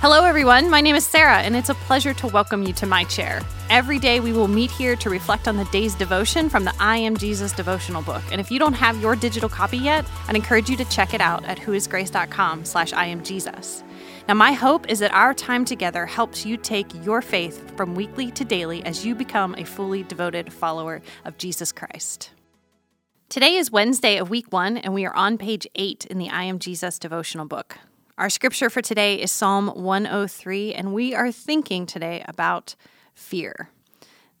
Hello, everyone. My name is Sarah, and it's a pleasure to welcome you to my chair. Every day, we will meet here to reflect on the day's devotion from the I Am Jesus devotional book. And if you don't have your digital copy yet, I'd encourage you to check it out at whoisgrace.com slash I am Jesus. Now, my hope is that our time together helps you take your faith from weekly to daily as you become a fully devoted follower of Jesus Christ. Today is Wednesday of week one, and we are on page eight in the I Am Jesus devotional book. Our scripture for today is Psalm 103, and we are thinking today about fear.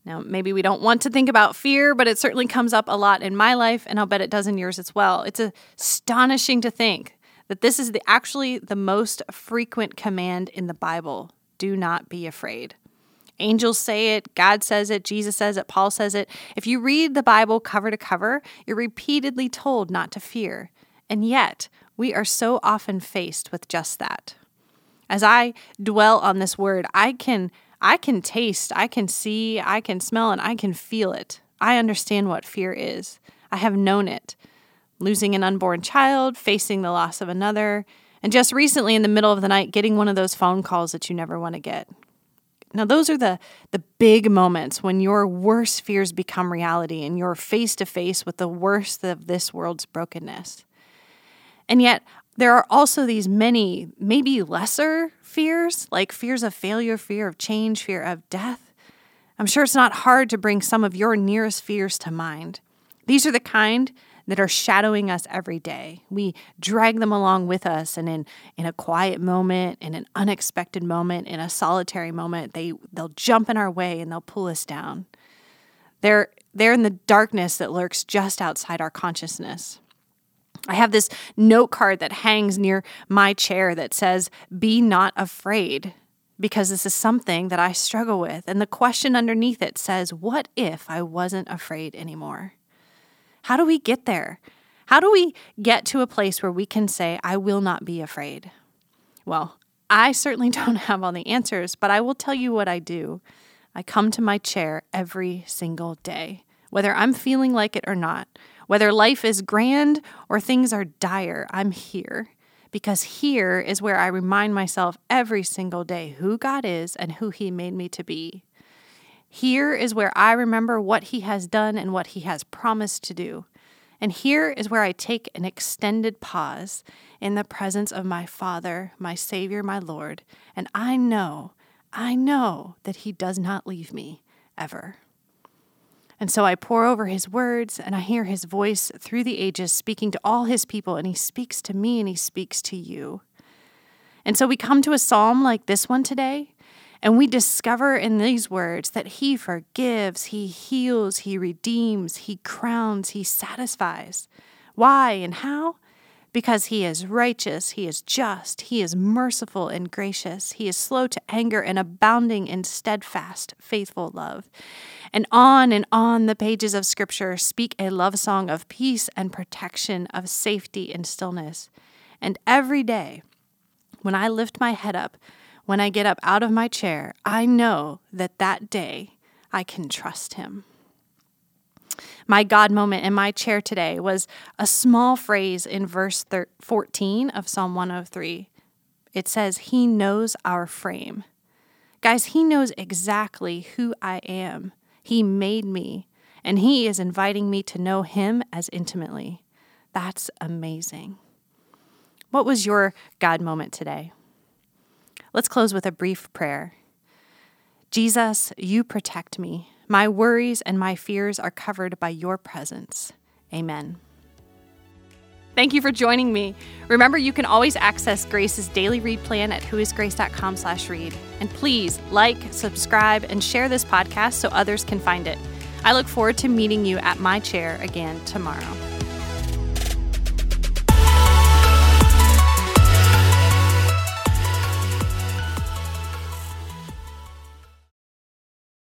Now, maybe we don't want to think about fear, but it certainly comes up a lot in my life, and I'll bet it does in yours as well. It's astonishing to think that this is the, actually the most frequent command in the Bible do not be afraid. Angels say it, God says it, Jesus says it, Paul says it. If you read the Bible cover to cover, you're repeatedly told not to fear. And yet, we are so often faced with just that. As I dwell on this word, I can I can taste, I can see, I can smell and I can feel it. I understand what fear is. I have known it. Losing an unborn child, facing the loss of another, and just recently in the middle of the night getting one of those phone calls that you never want to get. Now those are the the big moments when your worst fears become reality and you're face to face with the worst of this world's brokenness. And yet, there are also these many, maybe lesser fears, like fears of failure, fear of change, fear of death. I'm sure it's not hard to bring some of your nearest fears to mind. These are the kind that are shadowing us every day. We drag them along with us, and in, in a quiet moment, in an unexpected moment, in a solitary moment, they, they'll jump in our way and they'll pull us down. They're, they're in the darkness that lurks just outside our consciousness. I have this note card that hangs near my chair that says, Be not afraid, because this is something that I struggle with. And the question underneath it says, What if I wasn't afraid anymore? How do we get there? How do we get to a place where we can say, I will not be afraid? Well, I certainly don't have all the answers, but I will tell you what I do. I come to my chair every single day, whether I'm feeling like it or not whether life is grand or things are dire, I'm here because here is where I remind myself every single day who God is and who He made me to be. Here is where I remember what He has done and what He has promised to do. And here is where I take an extended pause in the presence of my Father, my Savior, my Lord, and I know, I know that He does not leave me ever. And so I pore over his words and I hear his voice through the ages speaking to all his people, and he speaks to me and he speaks to you. And so we come to a psalm like this one today, and we discover in these words that he forgives, he heals, he redeems, he crowns, he satisfies. Why and how? Because he is righteous, he is just, he is merciful and gracious, he is slow to anger and abounding in steadfast, faithful love. And on and on the pages of Scripture speak a love song of peace and protection, of safety and stillness. And every day, when I lift my head up, when I get up out of my chair, I know that that day I can trust him. My God moment in my chair today was a small phrase in verse 14 of Psalm 103. It says, He knows our frame. Guys, He knows exactly who I am. He made me, and He is inviting me to know Him as intimately. That's amazing. What was your God moment today? Let's close with a brief prayer. Jesus, you protect me. My worries and my fears are covered by your presence. Amen. Thank you for joining me. Remember, you can always access Grace's daily read plan at whoisgrace.com slash read. And please like, subscribe, and share this podcast so others can find it. I look forward to meeting you at my chair again tomorrow.